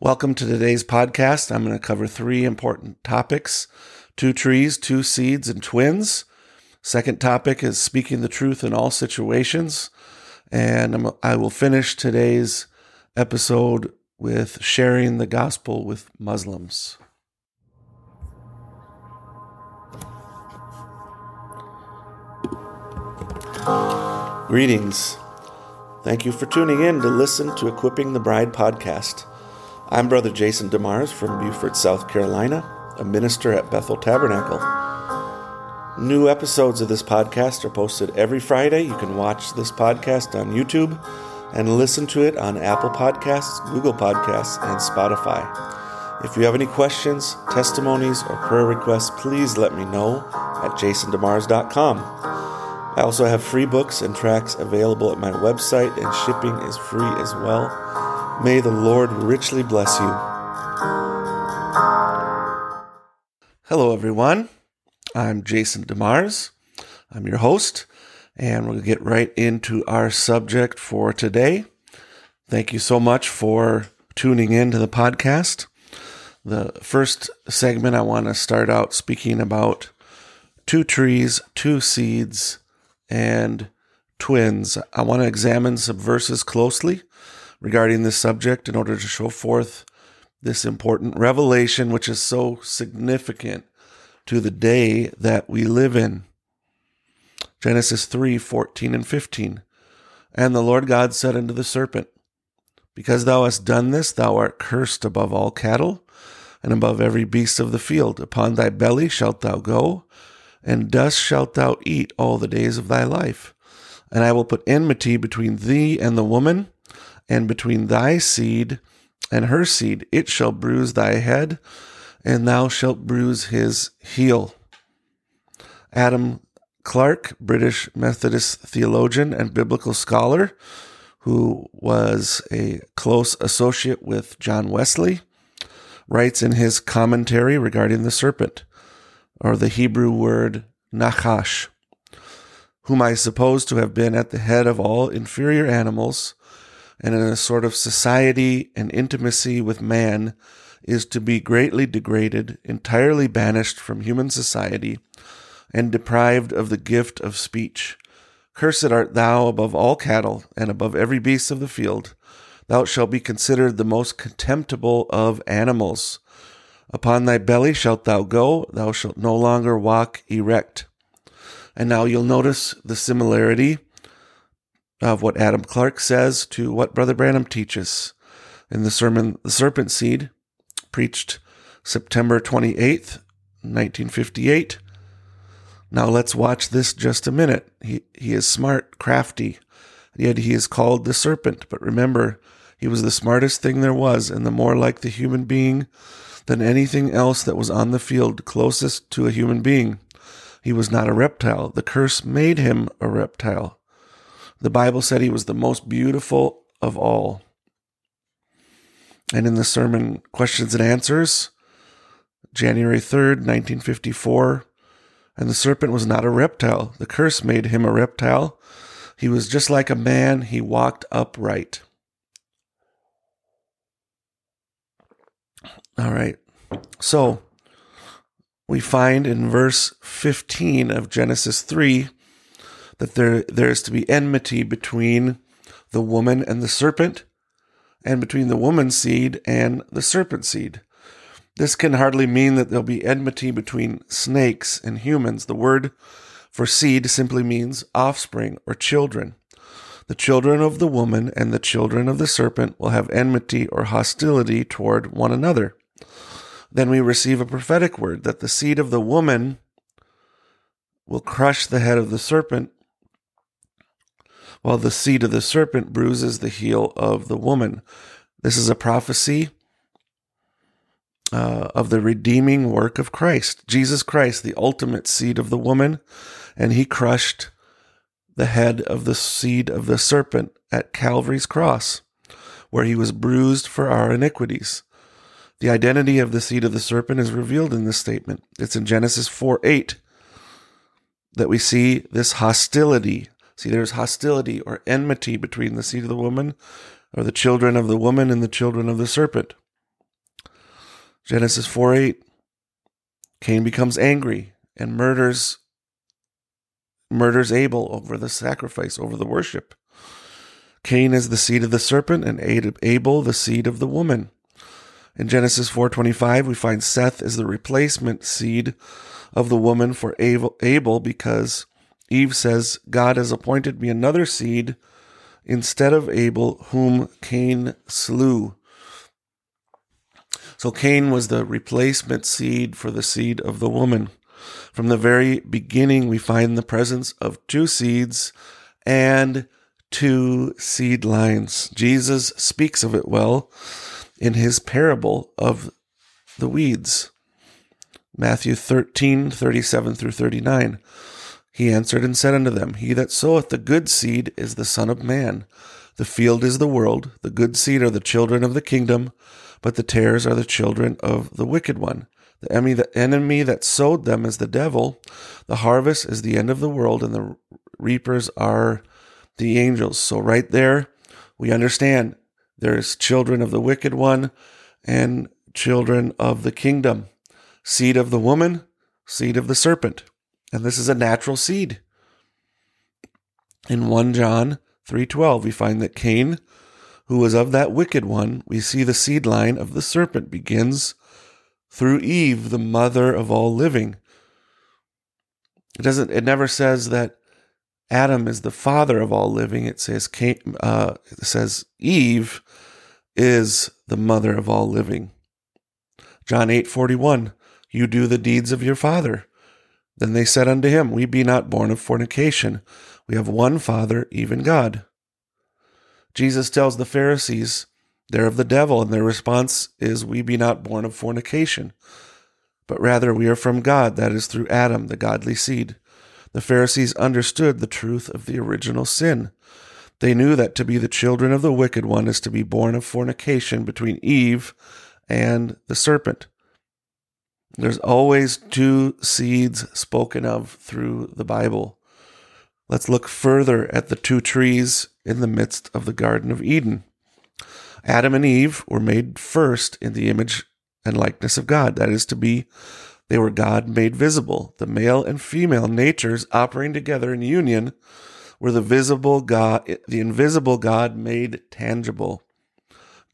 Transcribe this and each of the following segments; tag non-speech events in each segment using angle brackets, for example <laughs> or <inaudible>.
Welcome to today's podcast. I'm going to cover three important topics two trees, two seeds, and twins. Second topic is speaking the truth in all situations. And I'm, I will finish today's episode with sharing the gospel with Muslims. Greetings. Thank you for tuning in to listen to Equipping the Bride podcast. I'm Brother Jason DeMars from Beaufort, South Carolina, a minister at Bethel Tabernacle. New episodes of this podcast are posted every Friday. You can watch this podcast on YouTube and listen to it on Apple Podcasts, Google Podcasts, and Spotify. If you have any questions, testimonies, or prayer requests, please let me know at jasondemars.com. I also have free books and tracks available at my website, and shipping is free as well. May the Lord richly bless you. Hello, everyone. I'm Jason DeMars. I'm your host, and we'll get right into our subject for today. Thank you so much for tuning in to the podcast. The first segment, I want to start out speaking about two trees, two seeds, and twins. I want to examine some verses closely regarding this subject in order to show forth this important revelation, which is so significant to the day that we live in. Genesis 3 14 and 15. And the Lord God said unto the serpent, Because thou hast done this, thou art cursed above all cattle, and above every beast of the field. Upon thy belly shalt thou go, and dust shalt thou eat all the days of thy life. And I will put enmity between thee and the woman, and between thy seed and her seed. It shall bruise thy head, and thou shalt bruise his heel. Adam Clarke, British Methodist theologian and biblical scholar, who was a close associate with John Wesley, writes in his commentary regarding the serpent, or the Hebrew word nachash, whom I suppose to have been at the head of all inferior animals and in a sort of society and intimacy with man is to be greatly degraded, entirely banished from human society, and deprived of the gift of speech. Cursed art thou above all cattle, and above every beast of the field. Thou shalt be considered the most contemptible of animals. Upon thy belly shalt thou go, thou shalt no longer walk erect. And now you'll notice the similarity of what Adam Clarke says to what Brother Branham teaches in the sermon The Serpent Seed, preached September 28th, 1958. Now let's watch this just a minute. He, he is smart, crafty, yet he is called the serpent. But remember, he was the smartest thing there was, and the more like the human being than anything else that was on the field closest to a human being. He was not a reptile. The curse made him a reptile. The Bible said he was the most beautiful of all. And in the sermon Questions and Answers, January 3rd, 1954, and the serpent was not a reptile. The curse made him a reptile. He was just like a man, he walked upright. All right. So we find in verse 15 of Genesis 3 that there there is to be enmity between the woman and the serpent, and between the woman's seed and the serpent seed. This can hardly mean that there'll be enmity between snakes and humans. The word for seed simply means offspring or children. The children of the woman and the children of the serpent will have enmity or hostility toward one another. Then we receive a prophetic word that the seed of the woman will crush the head of the serpent while the seed of the serpent bruises the heel of the woman. This is a prophecy uh, of the redeeming work of Christ, Jesus Christ, the ultimate seed of the woman, and he crushed the head of the seed of the serpent at Calvary's cross, where he was bruised for our iniquities. The identity of the seed of the serpent is revealed in this statement. It's in Genesis 4 8 that we see this hostility See, there's hostility or enmity between the seed of the woman or the children of the woman and the children of the serpent. Genesis 4 8. Cain becomes angry and murders murders Abel over the sacrifice, over the worship. Cain is the seed of the serpent and Abel the seed of the woman. In Genesis 4:25 we find Seth is the replacement seed of the woman for Abel because Eve says God has appointed me another seed instead of Abel whom Cain slew. So Cain was the replacement seed for the seed of the woman. From the very beginning, we find the presence of two seeds and two seed lines. Jesus speaks of it well in his parable of the weeds. Matthew 13, 37 through 39. He answered and said unto them, He that soweth the good seed is the Son of Man. The field is the world. The good seed are the children of the kingdom, but the tares are the children of the wicked one. The enemy, that sowed them is the devil. The harvest is the end of the world, and the reapers are the angels. So, right there, we understand there's children of the wicked one and children of the kingdom. Seed of the woman, seed of the serpent. And this is a natural seed. In 1 John 3:12 we find that Cain who was of that wicked one we see the seed line of the serpent begins through Eve, the mother of all living. It doesn't. It never says that Adam is the father of all living. It says uh, it says Eve is the mother of all living. John eight forty one. You do the deeds of your father. Then they said unto him, We be not born of fornication. We have one Father, even God. Jesus tells the Pharisees they're of the devil, and their response is, We be not born of fornication, but rather we are from God, that is through Adam, the godly seed. The Pharisees understood the truth of the original sin. They knew that to be the children of the wicked one is to be born of fornication between Eve and the serpent. There's always two seeds spoken of through the Bible. Let's look further at the two trees in the midst of the Garden of Eden. Adam and Eve were made first in the image and likeness of God. That is to be, they were God made visible. The male and female natures operating together in union were the visible God, the invisible God made tangible.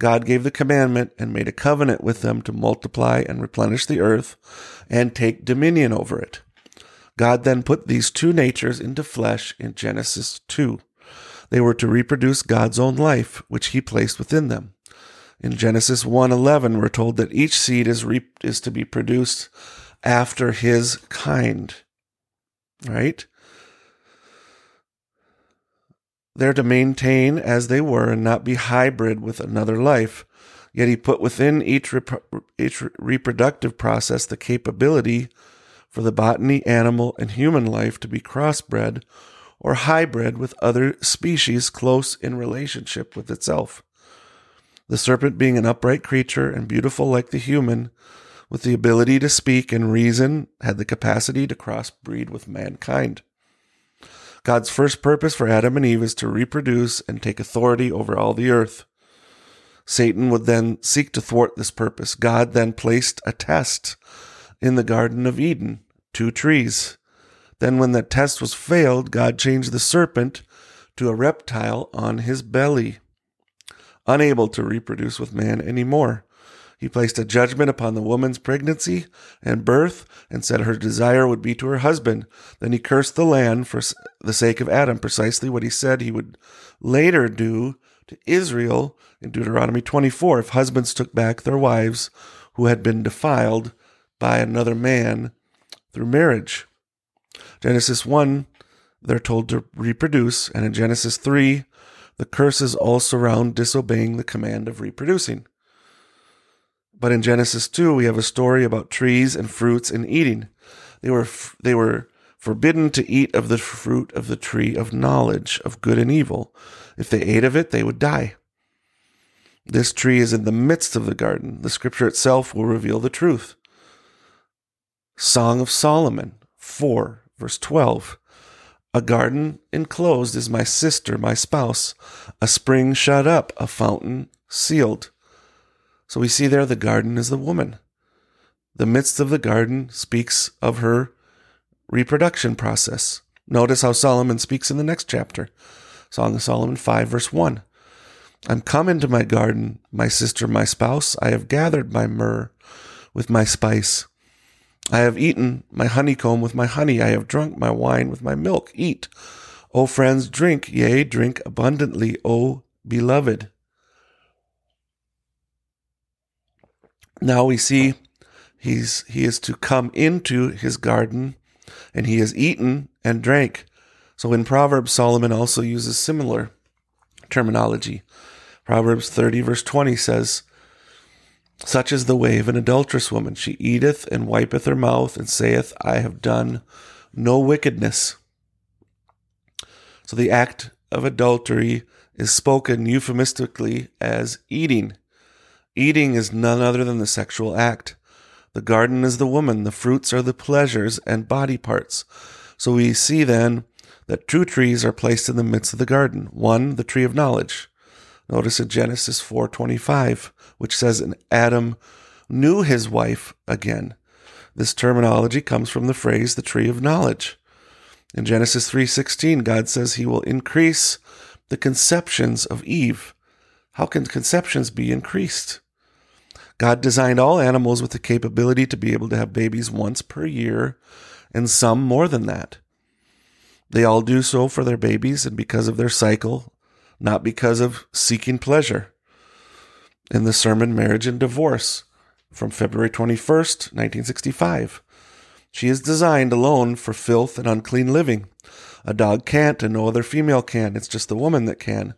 God gave the commandment and made a covenant with them to multiply and replenish the earth and take dominion over it. God then put these two natures into flesh in Genesis 2. They were to reproduce God's own life, which he placed within them. In Genesis 1:11, we're told that each seed is re- is to be produced after his kind. Right? They're to maintain as they were and not be hybrid with another life. Yet he put within each, rep- each reproductive process the capability for the botany, animal, and human life to be crossbred or hybrid with other species close in relationship with itself. The serpent, being an upright creature and beautiful like the human, with the ability to speak and reason, had the capacity to crossbreed with mankind. God's first purpose for Adam and Eve is to reproduce and take authority over all the earth. Satan would then seek to thwart this purpose. God then placed a test in the Garden of Eden, two trees. Then, when that test was failed, God changed the serpent to a reptile on his belly, unable to reproduce with man anymore. He placed a judgment upon the woman's pregnancy and birth and said her desire would be to her husband. Then he cursed the land for the sake of Adam, precisely what he said he would later do to Israel in Deuteronomy 24 if husbands took back their wives who had been defiled by another man through marriage. Genesis 1, they're told to reproduce, and in Genesis 3, the curses all surround disobeying the command of reproducing. But in Genesis 2, we have a story about trees and fruits and eating. They were, they were forbidden to eat of the fruit of the tree of knowledge of good and evil. If they ate of it, they would die. This tree is in the midst of the garden. The scripture itself will reveal the truth. Song of Solomon 4 Verse 12 A garden enclosed is my sister, my spouse, a spring shut up, a fountain sealed. So we see there the garden is the woman. the midst of the garden speaks of her reproduction process. Notice how Solomon speaks in the next chapter. Song of Solomon 5, verse 1. I'm come into my garden, my sister, my spouse. I have gathered my myrrh with my spice. I have eaten my honeycomb with my honey. I have drunk my wine with my milk. Eat, O friends, drink, yea, drink abundantly, O beloved. Now we see he's he is to come into his garden and he has eaten and drank. So in Proverbs, Solomon also uses similar terminology. Proverbs 30, verse 20 says, Such is the way of an adulterous woman. She eateth and wipeth her mouth and saith, I have done no wickedness. So the act of adultery is spoken euphemistically as eating. Eating is none other than the sexual act. The garden is the woman, the fruits are the pleasures and body parts. So we see then that two trees are placed in the midst of the garden. One, the tree of knowledge. Notice in Genesis 4:25, which says and Adam knew his wife again. This terminology comes from the phrase the tree of knowledge. In Genesis 3:16, God says he will increase the conceptions of Eve. How can conceptions be increased? God designed all animals with the capability to be able to have babies once per year, and some more than that. They all do so for their babies and because of their cycle, not because of seeking pleasure. In the sermon Marriage and Divorce from February 21st, 1965, she is designed alone for filth and unclean living. A dog can't, and no other female can. It's just the woman that can.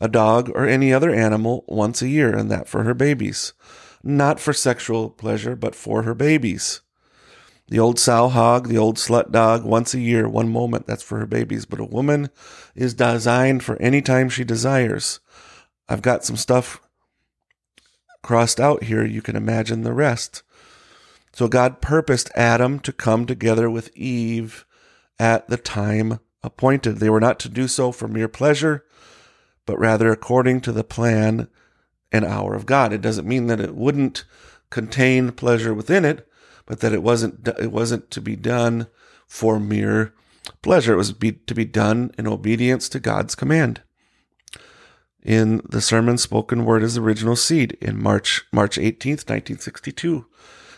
A dog or any other animal once a year, and that for her babies not for sexual pleasure, but for her babies. The old sow hog, the old slut dog, once a year, one moment, that's for her babies. But a woman is designed for any time she desires. I've got some stuff crossed out here. You can imagine the rest. So God purposed Adam to come together with Eve at the time appointed. They were not to do so for mere pleasure, but rather according to the plan an hour of God. It doesn't mean that it wouldn't contain pleasure within it, but that it wasn't it wasn't to be done for mere pleasure. It was be, to be done in obedience to God's command. In the sermon, spoken word is original seed in March March 18th, 1962.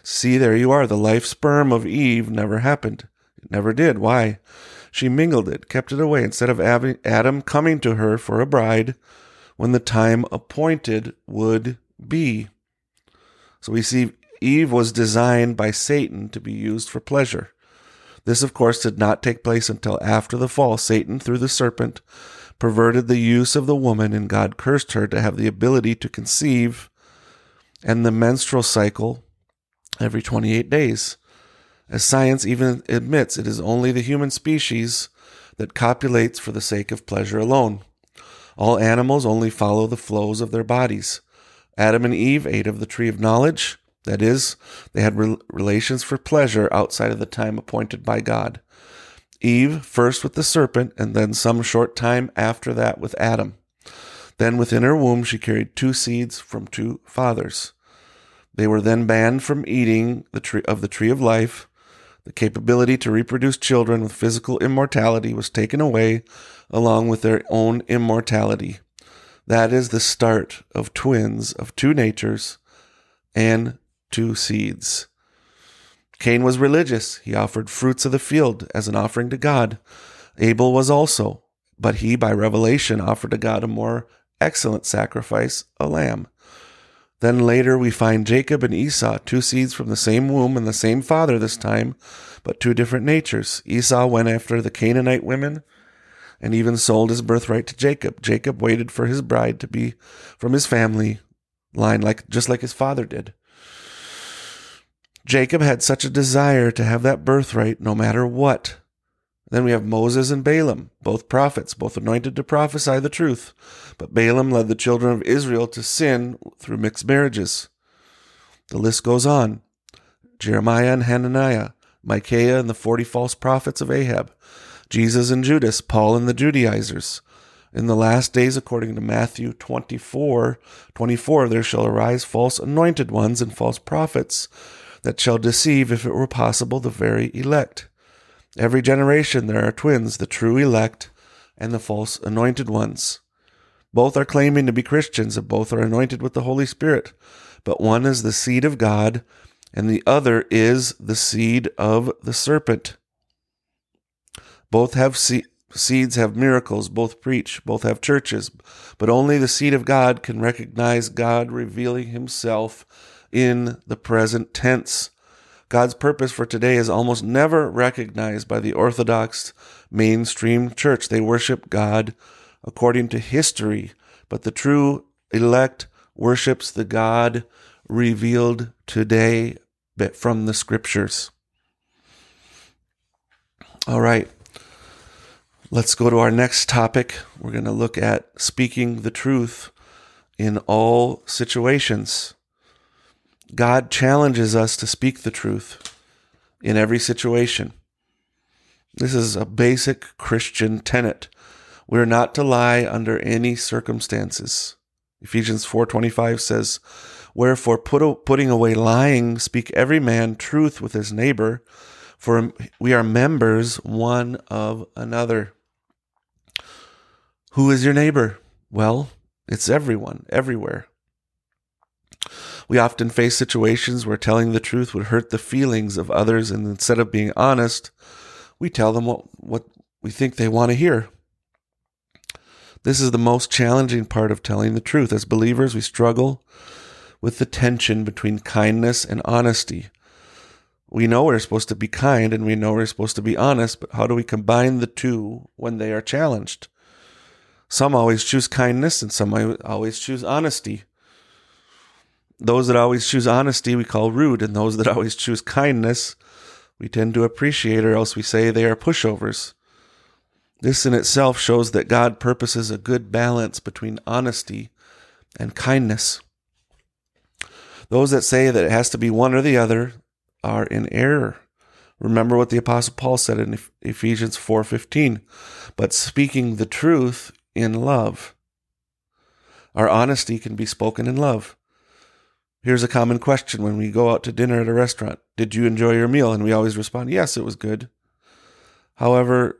See, there you are. The life sperm of Eve never happened. It never did. Why? She mingled it, kept it away. Instead of Adam coming to her for a bride, when the time appointed would be. So we see Eve was designed by Satan to be used for pleasure. This, of course, did not take place until after the fall. Satan, through the serpent, perverted the use of the woman, and God cursed her to have the ability to conceive and the menstrual cycle every 28 days. As science even admits, it is only the human species that copulates for the sake of pleasure alone. All animals only follow the flows of their bodies. Adam and Eve ate of the tree of knowledge. That is, they had re- relations for pleasure outside of the time appointed by God. Eve first with the serpent, and then some short time after that with Adam. Then within her womb she carried two seeds from two fathers. They were then banned from eating the tree of the tree of life. The capability to reproduce children with physical immortality was taken away along with their own immortality. That is the start of twins of two natures and two seeds. Cain was religious. He offered fruits of the field as an offering to God. Abel was also, but he, by revelation, offered to God a more excellent sacrifice, a lamb. Then later we find Jacob and Esau, two seeds from the same womb and the same father this time, but two different natures. Esau went after the Canaanite women, and even sold his birthright to Jacob. Jacob waited for his bride to be from his family line, like just like his father did. Jacob had such a desire to have that birthright no matter what. Then we have Moses and Balaam, both prophets, both anointed to prophesy the truth. But Balaam led the children of Israel to sin through mixed marriages. The list goes on. Jeremiah and Hananiah, Micaiah and the forty false prophets of Ahab, Jesus and Judas, Paul and the Judaizers. In the last days, according to Matthew 24, 24, there shall arise false anointed ones and false prophets. that shall deceive, if it were possible, the very elect. Every generation there are twins, the true elect and the false anointed ones. Both are claiming to be Christians, and both are anointed with the Holy Spirit. But one is the seed of God, and the other is the seed of the serpent. Both have se- seeds, have miracles, both preach, both have churches, but only the seed of God can recognize God revealing himself in the present tense. God's purpose for today is almost never recognized by the Orthodox mainstream church. They worship God according to history, but the true elect worships the God revealed today from the scriptures. All right, let's go to our next topic. We're going to look at speaking the truth in all situations. God challenges us to speak the truth in every situation. This is a basic Christian tenet. We're not to lie under any circumstances. Ephesians 4:25 says, "Wherefore put, putting away lying, speak every man truth with his neighbor, for we are members one of another." Who is your neighbor? Well, it's everyone, everywhere. We often face situations where telling the truth would hurt the feelings of others, and instead of being honest, we tell them what, what we think they want to hear. This is the most challenging part of telling the truth. As believers, we struggle with the tension between kindness and honesty. We know we're supposed to be kind and we know we're supposed to be honest, but how do we combine the two when they are challenged? Some always choose kindness and some always choose honesty. Those that always choose honesty we call rude, and those that <laughs> always choose kindness we tend to appreciate, or else we say they are pushovers. This in itself shows that God purposes a good balance between honesty and kindness. Those that say that it has to be one or the other are in error. Remember what the apostle Paul said in Ephesians 4:15, but speaking the truth in love. Our honesty can be spoken in love. Here's a common question when we go out to dinner at a restaurant Did you enjoy your meal? And we always respond, Yes, it was good. However,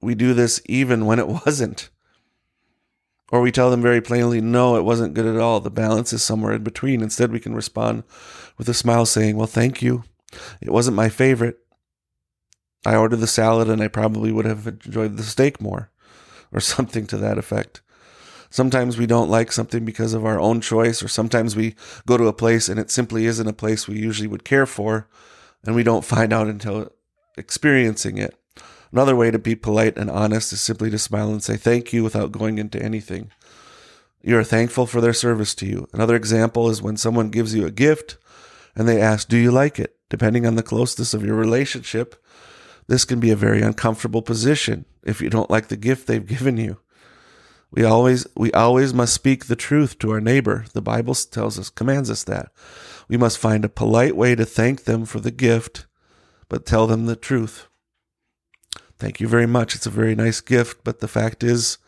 we do this even when it <laughs> wasn't. Or we tell them very plainly, No, it wasn't good at all. The balance is somewhere in between. Instead, we can respond with a smile saying, Well, thank you. It wasn't my favorite. I ordered the salad and I probably would have enjoyed the steak more, or <laughs> something to that effect. Sometimes we don't like something because of our own choice, or sometimes we go to a place and it simply isn't a place we usually would care for, and we don't find out until experiencing it. Another way to be polite and honest is simply to smile and say thank you without going into anything. You are thankful for their service to you. Another example is when someone gives you a gift and they ask, Do you like it? Depending on the closeness of your relationship, this can be a very uncomfortable position if you don't like the gift they've <laughs> given you. We always we always must speak the truth to our neighbor. The Bible tells us commands us that. We must find a polite way to thank them for the gift, but tell them the truth. Thank you very much. It's a very nice gift, but the fact is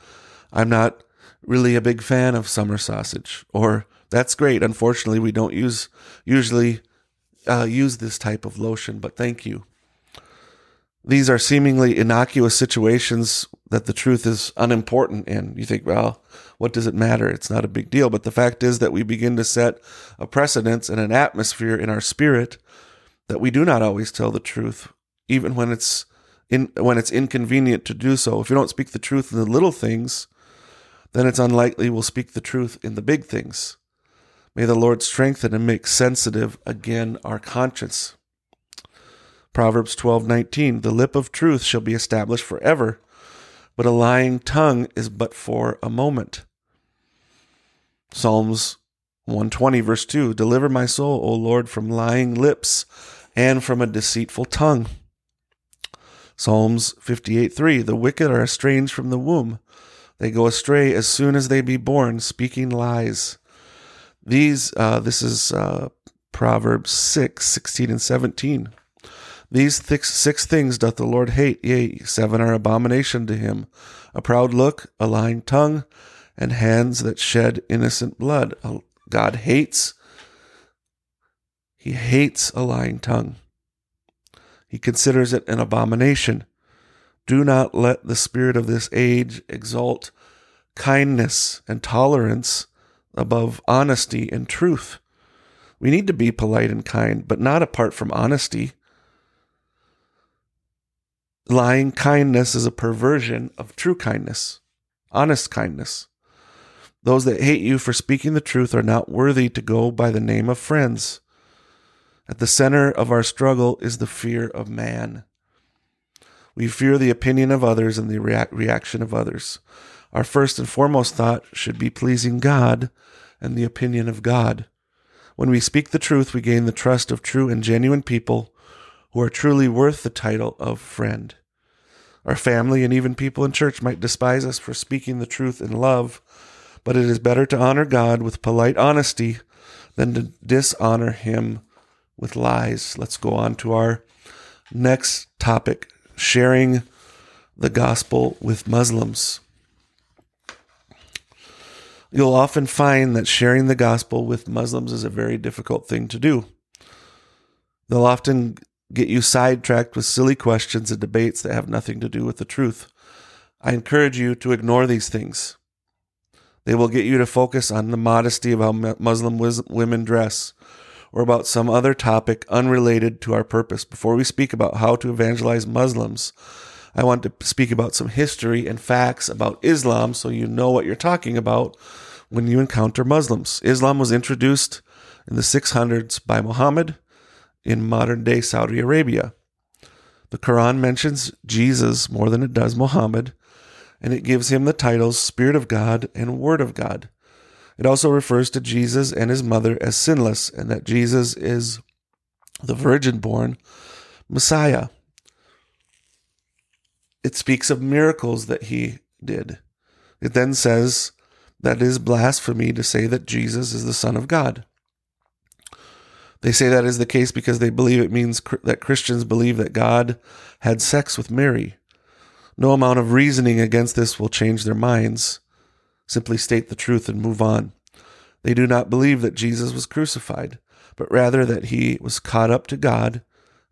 I'm not really a big fan of summer sausage or that's great. Unfortunately, we don't use usually uh, use this type of lotion, but thank you. These are seemingly innocuous situations that the truth is unimportant in. You think, well, what does it matter? It's not a big deal. But the fact is that we begin to set a precedence and an atmosphere in our spirit that we do not always tell the truth, even when it's in, when it's inconvenient to do so. If you don't speak the truth in the little things, then it's unlikely we'll speak the truth in the big things. May the Lord strengthen and make sensitive again our conscience. Proverbs 12:19 The lip of truth shall be established forever, but a lying tongue is but for a moment. Psalms 120 verse 2 Deliver my soul, O Lord, from lying lips and from a deceitful tongue. Psalms 58:3 The wicked are estranged from the womb. They go astray as soon as they be born, speaking lies. These, uh, this is uh, Proverbs 6, 16 and 17. These six things doth the Lord hate, yea, seven are abomination to him a proud look, a lying tongue, and hands that shed innocent blood. God hates He hates a lying tongue. He considers it an abomination. Do not let the spirit of this age exalt kindness and tolerance above honesty and truth. We need to be polite and kind, but not apart from honesty. Lying kindness is a perversion of true kindness, honest kindness. Those that hate you for speaking the truth are not worthy to go by the name of friends. At the center of our struggle is the fear of man. We fear the opinion of others and the rea- reaction of others. Our first and foremost thought should be pleasing God and the opinion of God. When we speak the truth, we gain the trust of true and genuine people who are truly worth the title of friend. Our family and even people in church might despise us for speaking the truth in love, but it is better to honor God with polite honesty than to dishonor Him with lies. Let's go on to our next topic sharing the gospel with Muslims. You'll often find that sharing the gospel with Muslims is a very difficult thing to do. They'll often get you sidetracked with silly questions and debates that have nothing to do with the truth. I encourage you to ignore these things. They will get you to focus on the modesty of how Muslim women dress or about some other topic unrelated to our purpose. Before we speak about how to evangelize Muslims, I want to speak about some history and facts about Islam so you know what you're talking about when you encounter Muslims. Islam was introduced in the 600s by Muhammad in modern day Saudi Arabia. The Quran mentions Jesus more than it does Muhammad, and it gives him the titles Spirit of God and Word of God. It also refers to Jesus and his mother as sinless, and that Jesus is the virgin born Messiah it speaks of miracles that he did. It then says that it is blasphemy to say that Jesus is the Son of God. They say that is the case because they believe it means that Christians believe that God had sex with Mary. No amount of reasoning against this will change their minds. Simply state the truth and move on. They do not believe that Jesus was crucified, but rather that he was caught up to God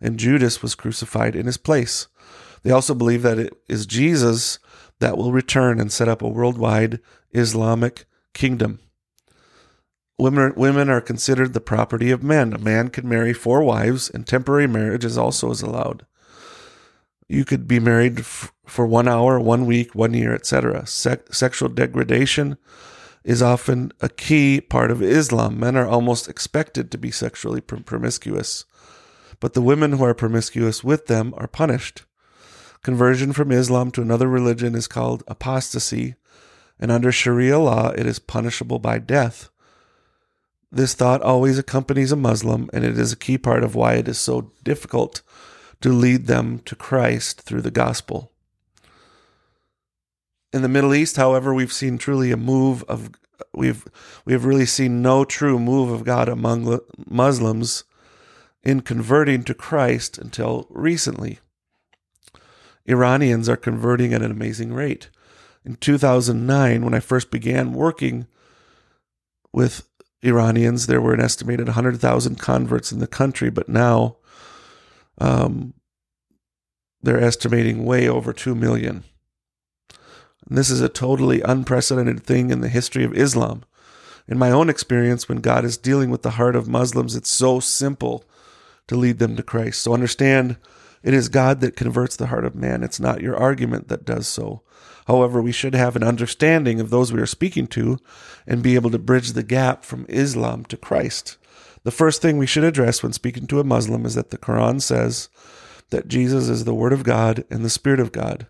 and Judas was crucified in his place. They also believe that it is Jesus that will return and set up a worldwide Islamic kingdom. Women, women are considered the property of men. A man can marry four wives, and temporary marriage is also is allowed. You could be married f- for one hour, one week, one year, etc. Se- sexual degradation is often a key part of Islam. Men are almost expected to be sexually pr- promiscuous, but the women who are promiscuous with them are punished. Conversion from Islam to another religion is called apostasy, and under Sharia law, it is punishable by death. This thought always accompanies a Muslim, and it is a key part of why it is so difficult to lead them to Christ through the gospel. In the Middle East, however, we've seen truly a move of we've we have really seen no true move of God among Muslims in converting to Christ until recently. Iranians are converting at an amazing rate. In 2009, when I first began working with Iranians, there were an estimated 100,000 converts in the country, but now um, they're estimating way over 2 million. And this is a totally unprecedented thing in the history of Islam. In my own experience, when God is dealing with the heart of Muslims, it's so simple to lead them to Christ. So understand it is God that converts the heart of man. It's not your argument that does so. However, we should have an understanding of those we are speaking to and be able to bridge the gap from Islam to Christ. The first thing we should address when speaking to a Muslim is that the Quran says that Jesus is the Word of God and the Spirit of God.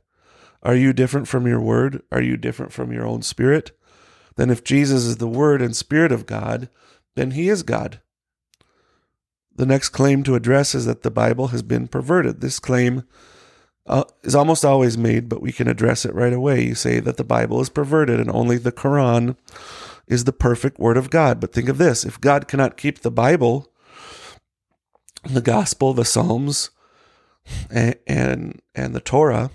Are you different from your Word? Are you different from your own Spirit? Then, if Jesus is the Word and Spirit of God, then He is God. The next claim to address is that the Bible has been perverted. This claim uh, is almost always made, but we can address it right away. You say that the Bible is perverted and only the Quran is the perfect word of God. But think of this if God cannot keep the Bible, the gospel, the Psalms, and, and, and the Torah,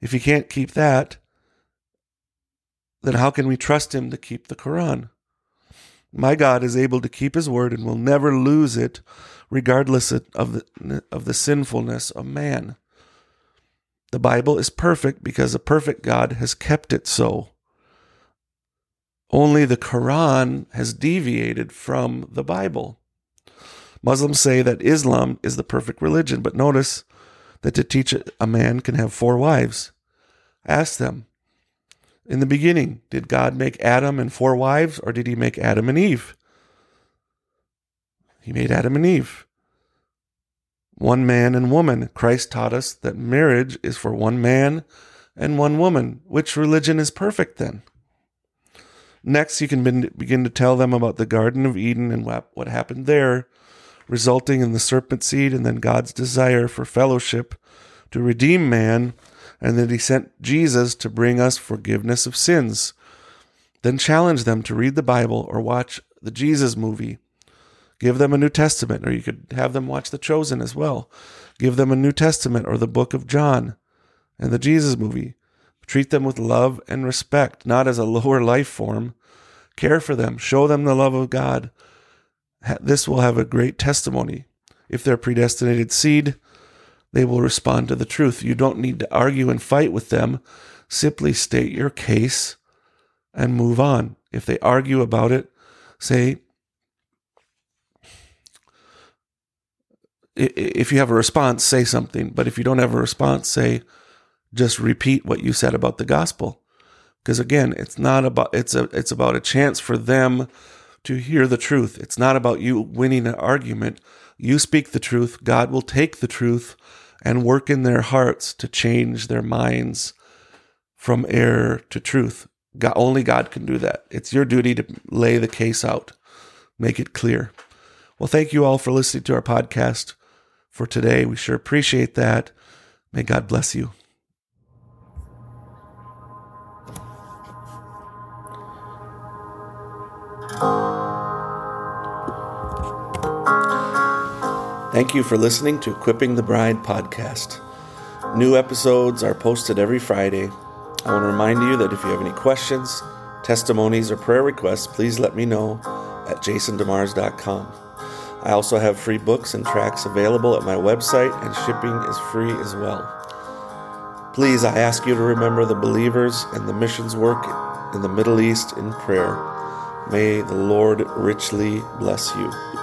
if he can't keep that, then how can we trust him to keep the Quran? My God is able to keep his word and will never lose it, regardless of the, of the sinfulness of man. The Bible is perfect because a perfect God has kept it so. Only the Quran has deviated from the Bible. Muslims say that Islam is the perfect religion, but notice that to teach a man can have four wives. Ask them, in the beginning, did God make Adam and four wives, or did he make Adam and Eve? He made Adam and Eve. One man and woman. Christ taught us that marriage is for one man and one woman. Which religion is perfect then? Next, you can begin to tell them about the Garden of Eden and what happened there resulting in the serpent seed and then God's desire for fellowship to redeem man, and that he sent Jesus to bring us forgiveness of sins. Then challenge them to read the Bible or watch the Jesus movie. Give them a New Testament, or you could have them watch The Chosen as well. Give them a New Testament or the book of John and the Jesus movie. Treat them with love and respect, not as a <laughs> lower life form. Care for them, show them the love of God, this will have a great testimony. If they're predestinated seed, they will respond to the truth. You don't need to argue and fight with them. Simply state your case and move on. If they argue about it, say, if you have a response, say something. But if you don't have a response, say, just repeat what you said about the gospel. Because again, it's not about it's a it's about a chance for them to hear the truth. It's not about you winning an argument. You speak the truth. God will take the truth and work in their hearts to change their minds from error to truth. God, only God can do that. It's your duty to lay the case out, make it clear. Well, thank you all for listening to our podcast for today. We sure appreciate that. May God bless you. Thank you for listening to Equipping the Bride podcast. New episodes are posted every Friday. I want to remind you that if you have any questions, testimonies, or prayer requests, please let me know at jasondemars.com. I also have free books and tracks available at my website, and shipping is free as well. Please, I ask you to remember the believers and the missions work in the Middle East in prayer. May the Lord richly bless you.